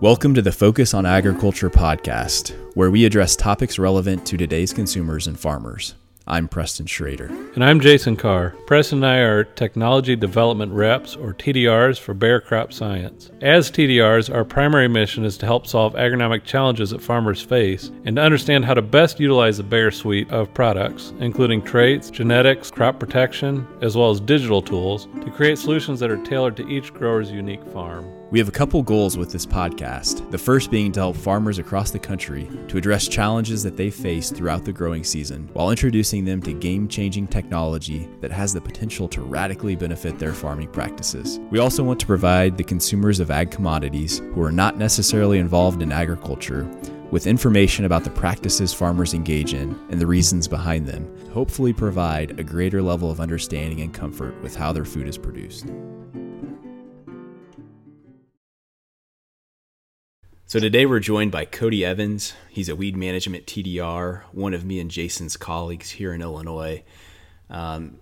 Welcome to the Focus on Agriculture podcast, where we address topics relevant to today's consumers and farmers. I'm Preston Schrader. And I'm Jason Carr. Preston and I are Technology Development Reps, or TDRs, for Bayer Crop Science. As TDRs, our primary mission is to help solve agronomic challenges that farmers face and to understand how to best utilize the Bayer suite of products, including traits, genetics, crop protection, as well as digital tools, to create solutions that are tailored to each grower's unique farm. We have a couple goals with this podcast. The first being to help farmers across the country to address challenges that they face throughout the growing season while introducing them to game changing technology that has the potential to radically benefit their farming practices. We also want to provide the consumers of ag commodities who are not necessarily involved in agriculture with information about the practices farmers engage in and the reasons behind them, to hopefully provide a greater level of understanding and comfort with how their food is produced. So today we're joined by Cody Evans. He's a weed management TDR, one of me and Jason's colleagues here in Illinois. Um,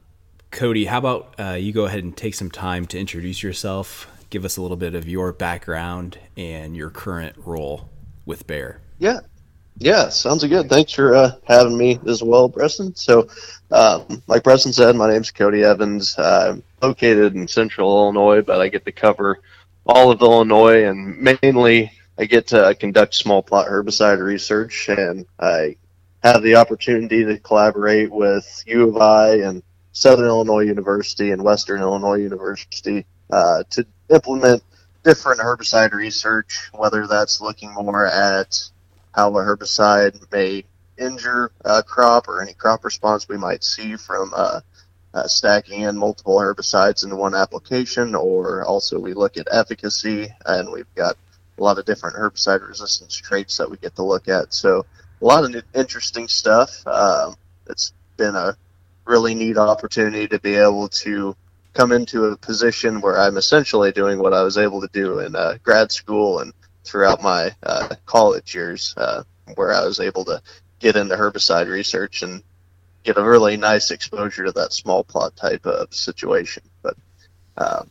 Cody, how about uh, you go ahead and take some time to introduce yourself, give us a little bit of your background and your current role with Bayer? Yeah, yeah, sounds good. Thanks for uh, having me as well, Preston. So, um, like Preston said, my name's Cody Evans. I'm located in central Illinois, but I get to cover all of Illinois and mainly I get to conduct small plot herbicide research, and I have the opportunity to collaborate with U of I and Southern Illinois University and Western Illinois University uh, to implement different herbicide research, whether that's looking more at how a herbicide may injure a crop or any crop response we might see from uh, uh, stacking in multiple herbicides into one application, or also we look at efficacy, and we've got a lot of different herbicide resistance traits that we get to look at. So a lot of interesting stuff. Um, it's been a really neat opportunity to be able to come into a position where I'm essentially doing what I was able to do in uh, grad school and throughout my uh, college years, uh, where I was able to get into herbicide research and get a really nice exposure to that small plot type of situation. But um,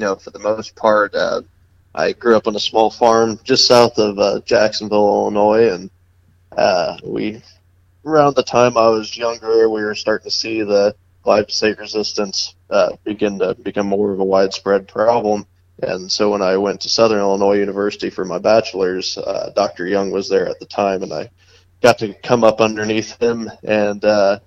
you know, for the most part, uh, I grew up on a small farm just south of uh, Jacksonville, Illinois, and uh, we, around the time I was younger, we were starting to see the glyphosate resistance uh, begin to become more of a widespread problem. And so when I went to Southern Illinois University for my bachelor's, uh, Dr. Young was there at the time, and I got to come up underneath him and uh,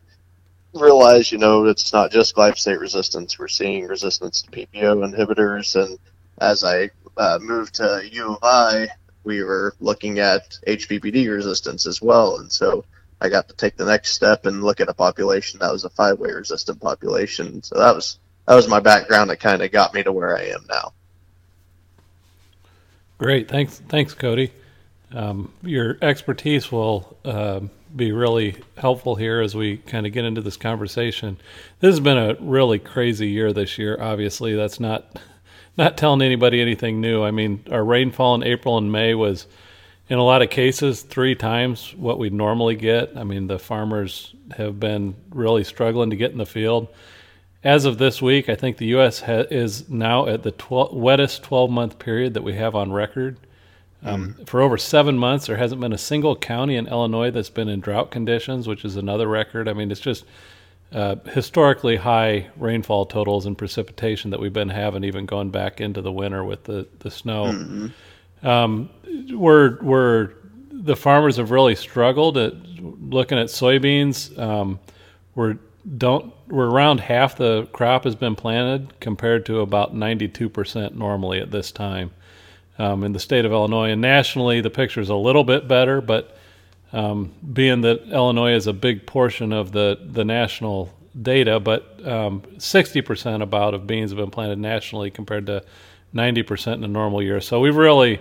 realize, you know, it's not just glyphosate resistance. We're seeing resistance to PPO inhibitors. And as I uh, moved to U of I, we were looking at HPPD resistance as well. And so I got to take the next step and look at a population that was a five-way resistant population. So that was that was my background that kind of got me to where I am now. Great, thanks, thanks, Cody. Um, your expertise will uh, be really helpful here as we kind of get into this conversation. This has been a really crazy year this year. Obviously, that's not not telling anybody anything new. I mean, our rainfall in April and May was, in a lot of cases, three times what we'd normally get. I mean, the farmers have been really struggling to get in the field. As of this week, I think the U.S. Ha- is now at the 12, wettest 12 month period that we have on record. Um, mm. For over seven months, there hasn't been a single county in Illinois that's been in drought conditions, which is another record. I mean, it's just uh, historically high rainfall totals and precipitation that we've been having, even going back into the winter with the the snow. Mm-hmm. Um, we're we're the farmers have really struggled at looking at soybeans. Um, we're don't we're around half the crop has been planted compared to about 92% normally at this time um, in the state of Illinois. And nationally, the picture is a little bit better, but um, being that Illinois is a big portion of the, the national data, but um, 60% about of beans have been planted nationally compared to 90% in a normal year. So we've really,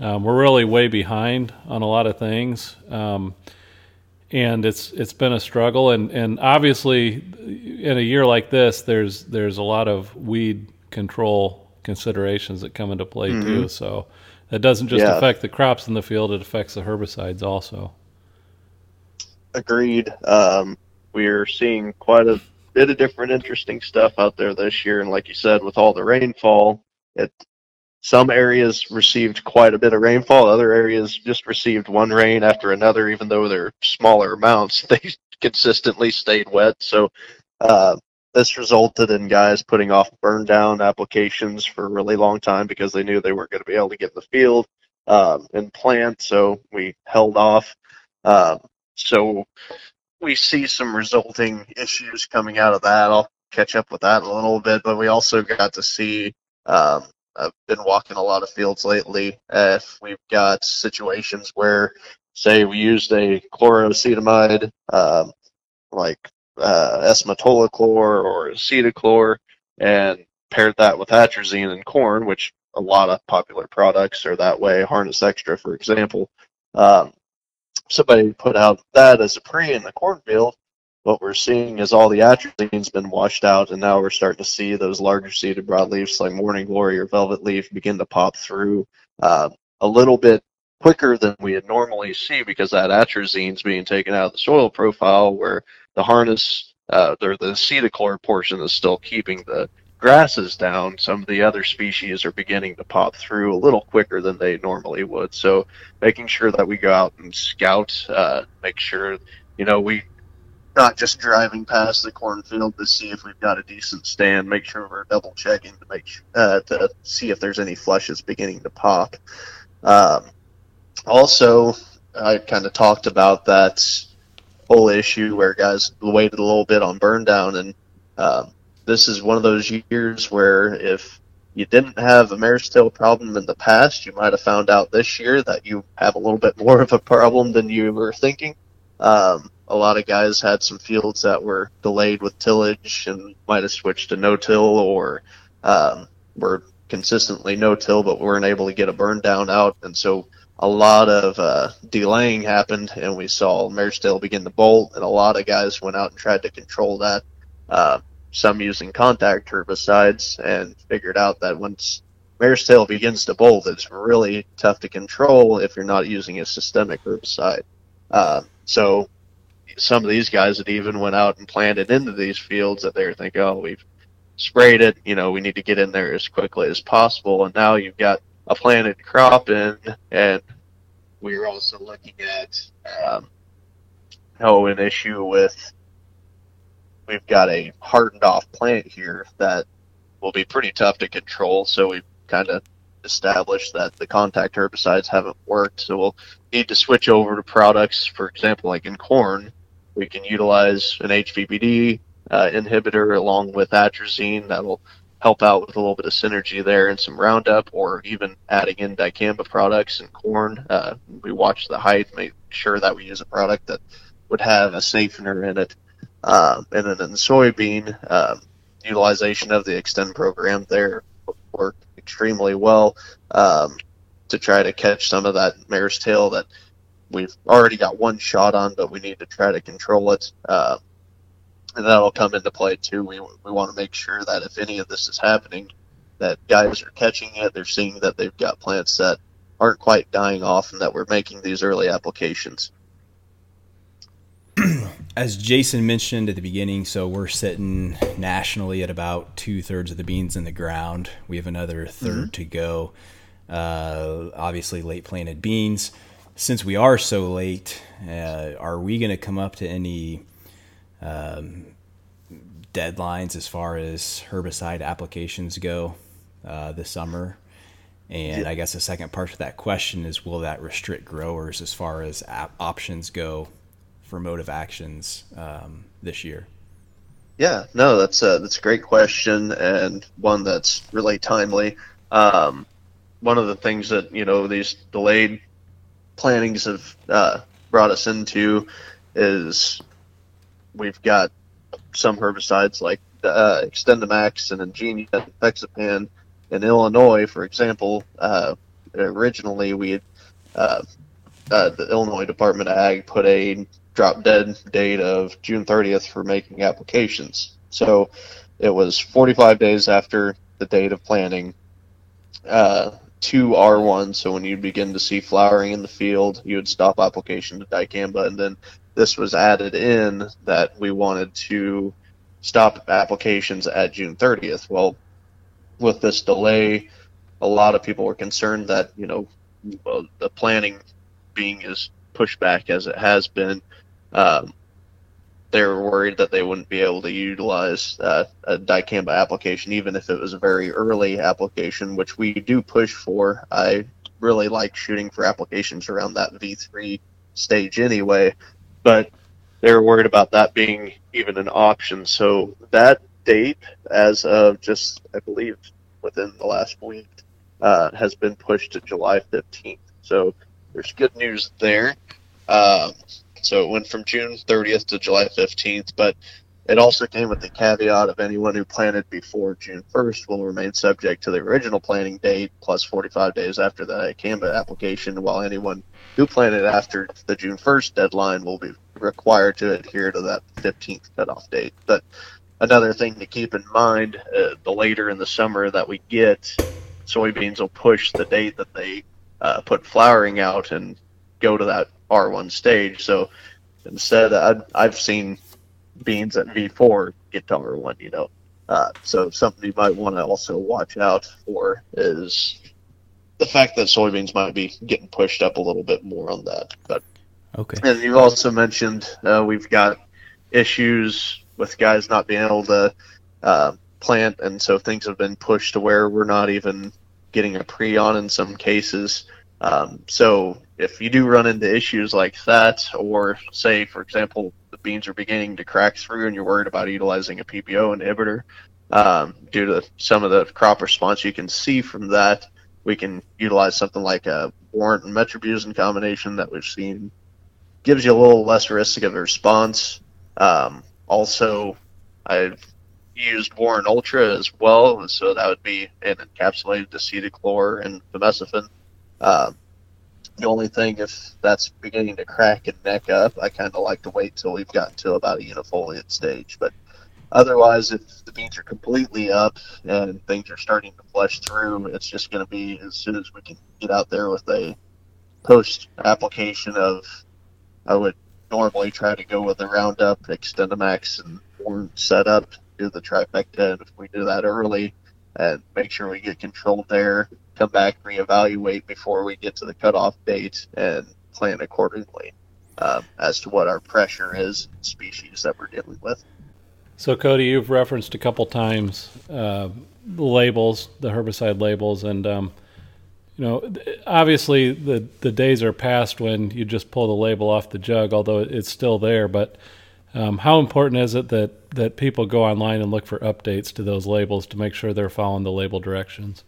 um, we're really way behind on a lot of things. Um, and it's it's been a struggle and, and obviously in a year like this there's there's a lot of weed control considerations that come into play mm-hmm. too. So that doesn't just yeah. affect the crops in the field; it affects the herbicides also. Agreed. Um, we're seeing quite a bit of different interesting stuff out there this year, and like you said, with all the rainfall, it some areas received quite a bit of rainfall. Other areas just received one rain after another, even though they're smaller amounts. They consistently stayed wet. So uh, this resulted in guys putting off burn down applications for a really long time because they knew they weren't going to be able to get in the field um, and plant. So we held off. Um, so we see some resulting issues coming out of that. I'll catch up with that a little bit, but we also got to see. Um, I've been walking a lot of fields lately. If we've got situations where, say, we used a chloroacetamide, um, like uh, S-metolachlor or acetochlor, and paired that with atrazine and corn, which a lot of popular products are that way. Harness Extra, for example. Um, somebody put out that as a pre in the cornfield. What we're seeing is all the atrazine's been washed out, and now we're starting to see those larger seeded broadleafs like Morning Glory or Velvet Leaf begin to pop through uh, a little bit quicker than we would normally see because that atrazine's being taken out of the soil profile where the harness uh, or the acetochlor portion is still keeping the grasses down, some of the other species are beginning to pop through a little quicker than they normally would. So making sure that we go out and scout, uh, make sure, you know, we not just driving past the cornfield to see if we've got a decent stand, make sure we're double checking to make uh, to see if there's any flushes beginning to pop. Um, also, I kind of talked about that whole issue where guys waited a little bit on burn down and um, this is one of those years where if you didn't have a mare's problem in the past, you might have found out this year that you have a little bit more of a problem than you were thinking. Um, a lot of guys had some fields that were delayed with tillage and might have switched to no-till or um, were consistently no-till, but weren't able to get a burn down out, and so a lot of uh, delaying happened, and we saw mare's tail begin to bolt, and a lot of guys went out and tried to control that. Uh, some using contact herbicides and figured out that once mare's tail begins to bolt, it's really tough to control if you're not using a systemic herbicide. Uh, so some of these guys that even went out and planted into these fields that they were thinking, oh, we've sprayed it, you know, we need to get in there as quickly as possible. And now you've got a planted crop in, and we're also looking at um, oh, an issue with we've got a hardened off plant here that will be pretty tough to control. So we've kind of established that the contact herbicides haven't worked. So we'll need to switch over to products, for example, like in corn, we can utilize an HPPD uh, inhibitor along with atrazine that'll help out with a little bit of synergy there and some Roundup, or even adding in dicamba products in corn. Uh, we watch the height, make sure that we use a product that would have a safener in it um, and then in the soybean, um, utilization of the Extend program there worked extremely well um, to try to catch some of that mare's tail that we've already got one shot on, but we need to try to control it. Uh, and that'll come into play too. We, we want to make sure that if any of this is happening, that guys are catching it, they're seeing that they've got plants that aren't quite dying off and that we're making these early applications. as Jason mentioned at the beginning, so we're sitting nationally at about two thirds of the beans in the ground. We have another 3rd mm-hmm. to go. Uh, obviously, late planted beans. Since we are so late, uh, are we going to come up to any um, deadlines as far as herbicide applications go uh, this summer? And yeah. I guess the second part of that question is will that restrict growers as far as options go for motive actions um, this year? Yeah, no, that's a that's a great question and one that's really timely. Um, one of the things that you know these delayed plantings have uh, brought us into is we've got some herbicides like uh, XtendiMax and Engenia and in Illinois, for example. Uh, originally, we had uh, uh, the Illinois Department of Ag put a drop dead date of June 30th for making applications. So it was 45 days after the date of planting uh, to R1. So when you begin to see flowering in the field, you would stop application to dicamba. And then this was added in that we wanted to stop applications at June 30th. Well, with this delay a lot of people were concerned that you know the planning being as pushed back as it has been, um, they were worried that they wouldn't be able to utilize uh, a dicamba application, even if it was a very early application, which we do push for. I really like shooting for applications around that V3 stage anyway, but they were worried about that being even an option. So that date, as of just, I believe, within the last week, uh, has been pushed to July 15th. So there's good news there. Um, so it went from June 30th to July 15th, but it also came with the caveat of anyone who planted before June 1st will remain subject to the original planting date plus 45 days after the dicamba application, while anyone who planted after the June 1st deadline will be required to adhere to that 15th cutoff date. But another thing to keep in mind, uh, the later in the summer that we get, soybeans will push the date that they uh, put flowering out and go to that R1 stage. So instead, I've, I've seen beans at V4 get to R1, you know. Uh, so something you might want to also watch out for is the fact that soybeans might be getting pushed up a little bit more on that. But okay. And you've also mentioned uh, we've got issues with guys not being able to uh, plant, and so things have been pushed to where we're not even getting a pre on in some cases. Um, so if you do run into issues like that, or say, for example, the beans are beginning to crack through and you're worried about utilizing a PPO inhibitor um, due to some of the crop response you can see from that, we can utilize something like a Warrant and Metribuzin combination that we've seen gives you a little less risk of a response. Um, also, I've used Warrant Ultra as well, so that would be an encapsulated acetochlor and fomesafen. Um, the only thing, if that's beginning to crack and neck up, I kind of like to wait till we've gotten to about a unifoliate stage. But otherwise, if the beans are completely up and things are starting to flush through, it's just going to be as soon as we can get out there with a post application of, I would normally try to go with a Roundup, XtendiMax, and Warrant setup, do the trifecta. And if we do that early and make sure we get control there, come back, and reevaluate before we get to the cutoff date, and plan accordingly um, as to what our pressure is, species that we're dealing with. So, Cody, you've referenced a couple times uh, the labels, the herbicide labels, and um, you know, obviously the the days are past when you just pull the label off the jug, although it's still there. But um, how important is it that that people go online and look for updates to those labels to make sure they're following the label directions?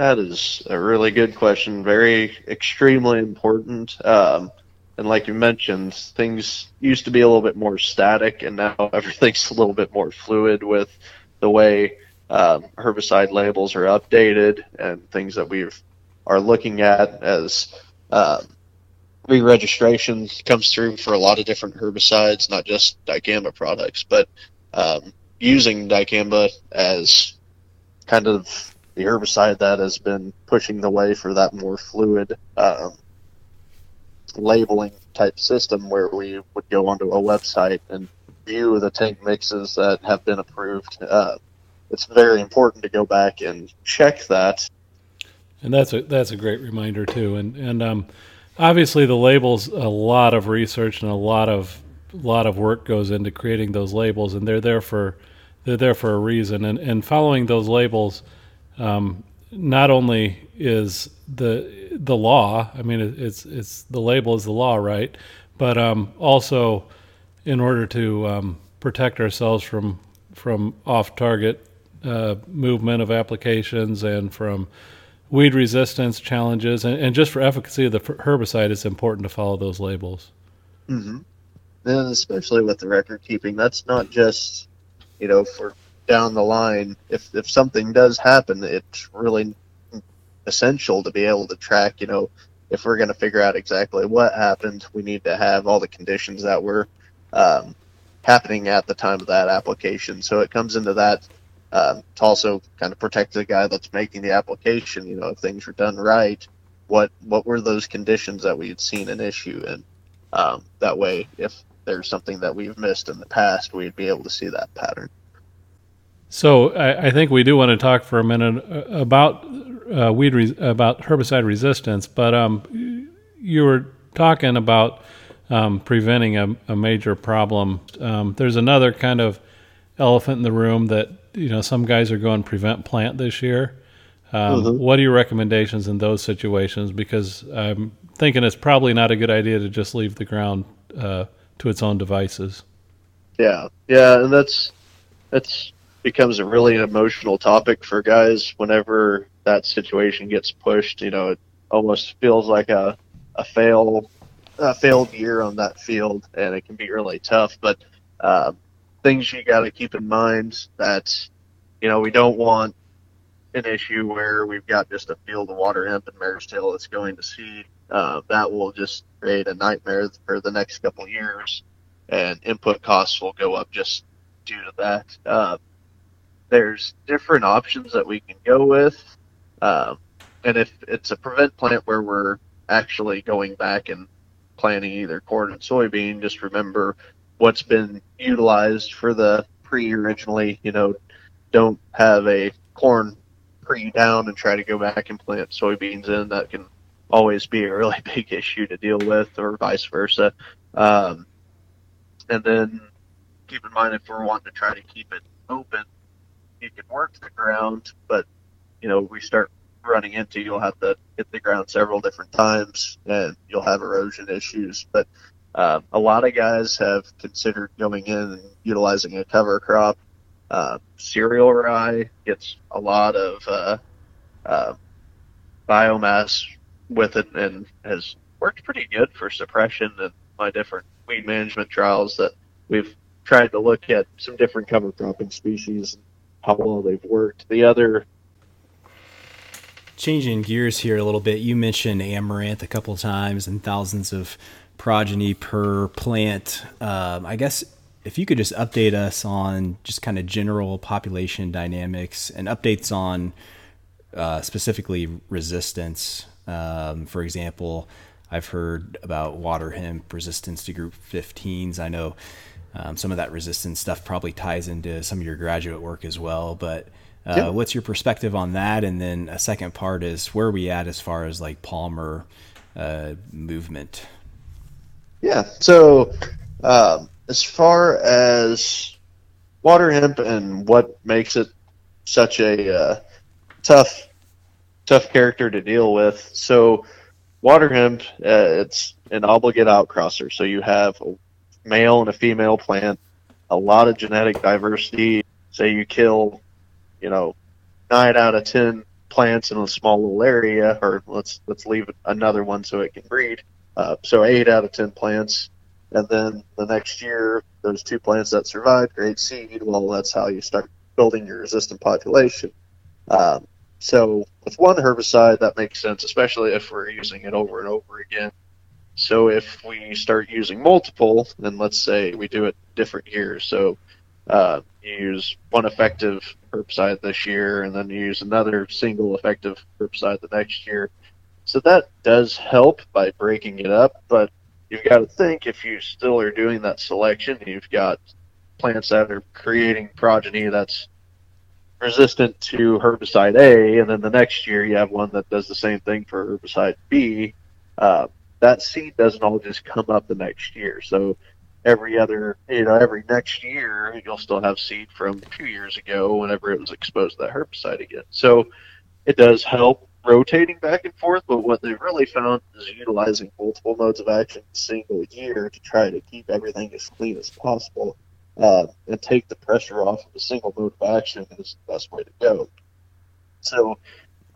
That is a really good question. Very extremely important. Um, and like you mentioned, things used to be a little bit more static, and now everything's a little bit more fluid with the way um, herbicide labels are updated and things that we are looking at as uh, re-registration comes through for a lot of different herbicides, not just dicamba products, but um, using dicamba as kind of the herbicide that has been pushing the way for that more fluid um, labeling type system where we would go onto a website and view the tank mixes that have been approved. Uh, it's very important to go back and check that. And that's a that's a great reminder too. And and um, obviously the labels a lot of research and a lot of lot of work goes into creating those labels, and they're there for they're there for a reason. And and following those labels um, not only is the the law, I mean, it's it's the label is the law, right? But um, also, in order to um, protect ourselves from from off target uh, movement of applications and from weed resistance challenges, and, and, just for efficacy of the herbicide, it's important to follow those labels. Mm-hmm. And especially with the record keeping, that's not just you know for down the line, if if something does happen, it's really essential to be able to track. You know, if we're going to figure out exactly what happened, we need to have all the conditions that were um, happening at the time of that application. So it comes into that um, to also kind of protect the guy that's making the application. You know, if things were done right, what what were those conditions that we had seen an issue in? Um, that way, if there's something that we've missed in the past, we'd be able to see that pattern. So I, I, think we do want to talk for a minute uh, about uh, weed re- about herbicide resistance, but um, you were talking about um, preventing a, a, major problem. Um, there's another kind of elephant in the room that you know some guys are going prevent plant this year. Um, mm-hmm. What are your recommendations in those situations? Because I'm thinking it's probably not a good idea to just leave the ground uh, to its own devices. Yeah, yeah, and that's that's becomes a really emotional topic for guys whenever that situation gets pushed. You know, it almost feels like a a fail a failed year on that field, and it can be really tough. But uh, things you got to keep in mind that you know we don't want an issue where we've got just a field of water hemp and mare's tail that's going to seed. Uh, that will just create a nightmare for the next couple years, and input costs will go up just due to that. Uh, there's different options that we can go with, uh, and if it's a prevent plant where we're actually going back and planting either corn and soybean, just remember what's been utilized for the pre originally. You know, don't have a corn pre down and try to go back and plant soybeans in. That can always be a really big issue to deal with, or vice versa. Um, and then keep in mind if we're wanting to try to keep it open, you can work the ground, but you know we start running into, you'll have to hit the ground several different times and you'll have erosion issues. But uh, a lot of guys have considered going in and utilizing a cover crop. Uh, cereal rye gets a lot of uh, uh, biomass with it and has worked pretty good for suppression and my different weed management trials that we've tried to look at some different cover cropping species and how well they've worked. The other changing gears here a little bit, you mentioned amaranth a couple times and thousands of progeny per plant. Um, I guess if you could just update us on just kind of general population dynamics and updates on uh, specifically resistance. Um, for example, I've heard about water hemp resistance to group 15s. I know um, some of that resistance stuff probably ties into some of your graduate work as well, but uh, yep. What's your perspective on that? And then a second part is where are we at as far as like Palmer uh, movement? Yeah. So um, as far as water hemp and what makes it such a uh, tough tough character to deal with. So water hemp, uh, it's an obligate outcrosser. So you have a male and a female plant, a lot of genetic diversity. Say you kill you know, nine out of ten plants in a small little area, or let's let's leave another one so it can breed. Uh, so eight out of ten plants, and then the next year, those two plants that survived, great seed. Well, that's how you start building your resistant population. Um, so with one herbicide, that makes sense, especially if we're using it over and over again. So if we start using multiple, then let's say we do it different years. So uh, you use one effective herbicide this year, and then you use another single effective herbicide the next year. So that does help by breaking it up, but you've got to think if you still are doing that selection, you've got plants that are creating progeny that's resistant to herbicide A, and then the next year you have one that does the same thing for herbicide B. Uh, that seed doesn't all just come up the next year. So every other, you know, every next year, you'll still have seed from two years ago whenever it was exposed to that herbicide again. So it does help rotating back and forth, but what they've really found is utilizing multiple modes of action a single year to try to keep everything as clean as possible uh, and take the pressure off of a single mode of action is the best way to go. So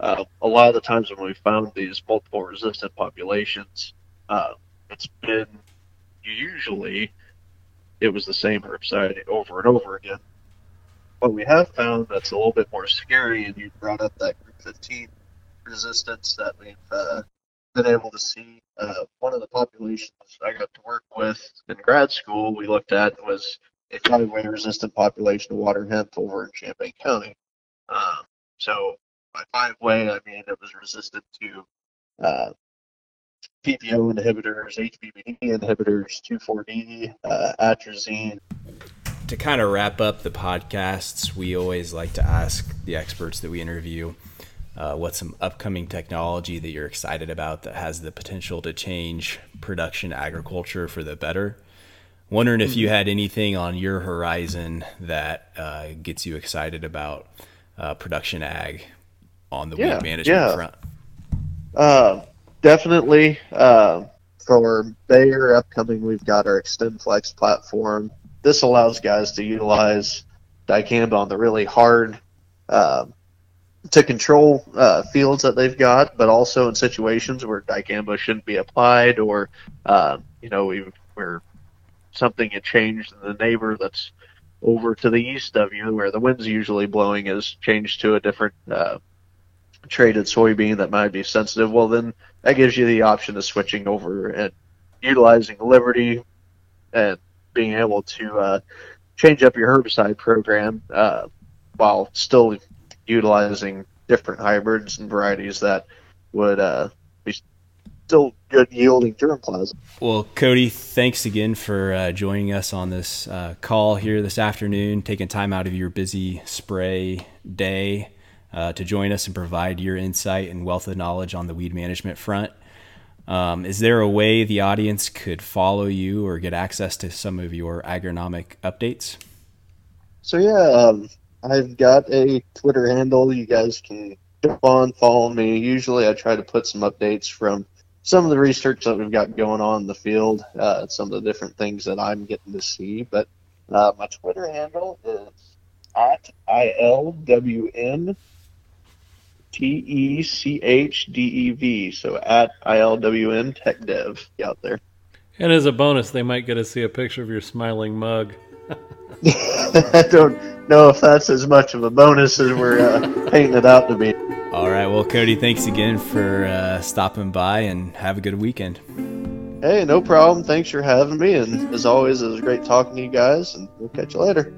uh, a lot of the times when we found these multiple resistant populations, uh, it's been usually it was the same herbicide over and over again. What we have found that's a little bit more scary, and you brought up that group 15 resistance that we've uh, been able to see. Uh, one of the populations I got to work with in grad school, we looked at was a five-way resistant population of water hemp over in Champaign County. Um, so by five-way, I mean it was resistant to uh, PPO inhibitors, HPPD inhibitors, 2,4-D, uh, atrazine, to kind of wrap up the podcasts, we always like to ask the experts that we interview uh, what's some upcoming technology that you're excited about that has the potential to change production agriculture for the better. Wondering if you had anything on your horizon that uh, gets you excited about uh, production ag on the yeah, weed management yeah. front. Uh, definitely. Uh, for Bayer upcoming, we've got our XtendFlex platform. This allows guys to utilize dicamba on the really hard uh, to control uh, fields that they've got, but also in situations where dicamba shouldn't be applied, or uh, you know, we, where something had changed in the neighbor that's over to the east of you, where the wind's usually blowing, is changed to a different uh, traded soybean that might be sensitive. Well, then that gives you the option of switching over and utilizing Liberty and being able to uh, change up your herbicide program uh, while still utilizing different hybrids and varieties that would uh, be still good yielding germplasm. Well, Cody, thanks again for uh, joining us on this uh, call here this afternoon, taking time out of your busy spray day uh, to join us and provide your insight and wealth of knowledge on the weed management front. Um, is there a way the audience could follow you or get access to some of your agronomic updates? So yeah, um, I've got a Twitter handle. You guys can jump on, follow me. Usually, I try to put some updates from some of the research that we've got going on in the field, uh, some of the different things that I'm getting to see. But uh, my Twitter handle is at ilwn T E C H D E V. So at ilwn tech dev out there. And as a bonus, they might get to see a picture of your smiling mug. I don't know if that's as much of a bonus as we're uh, painting it out to be. All right. Well, Cody, thanks again for uh, stopping by and have a good weekend. Hey, no problem. Thanks for having me. And as always, it was great talking to you guys, and we'll catch you later.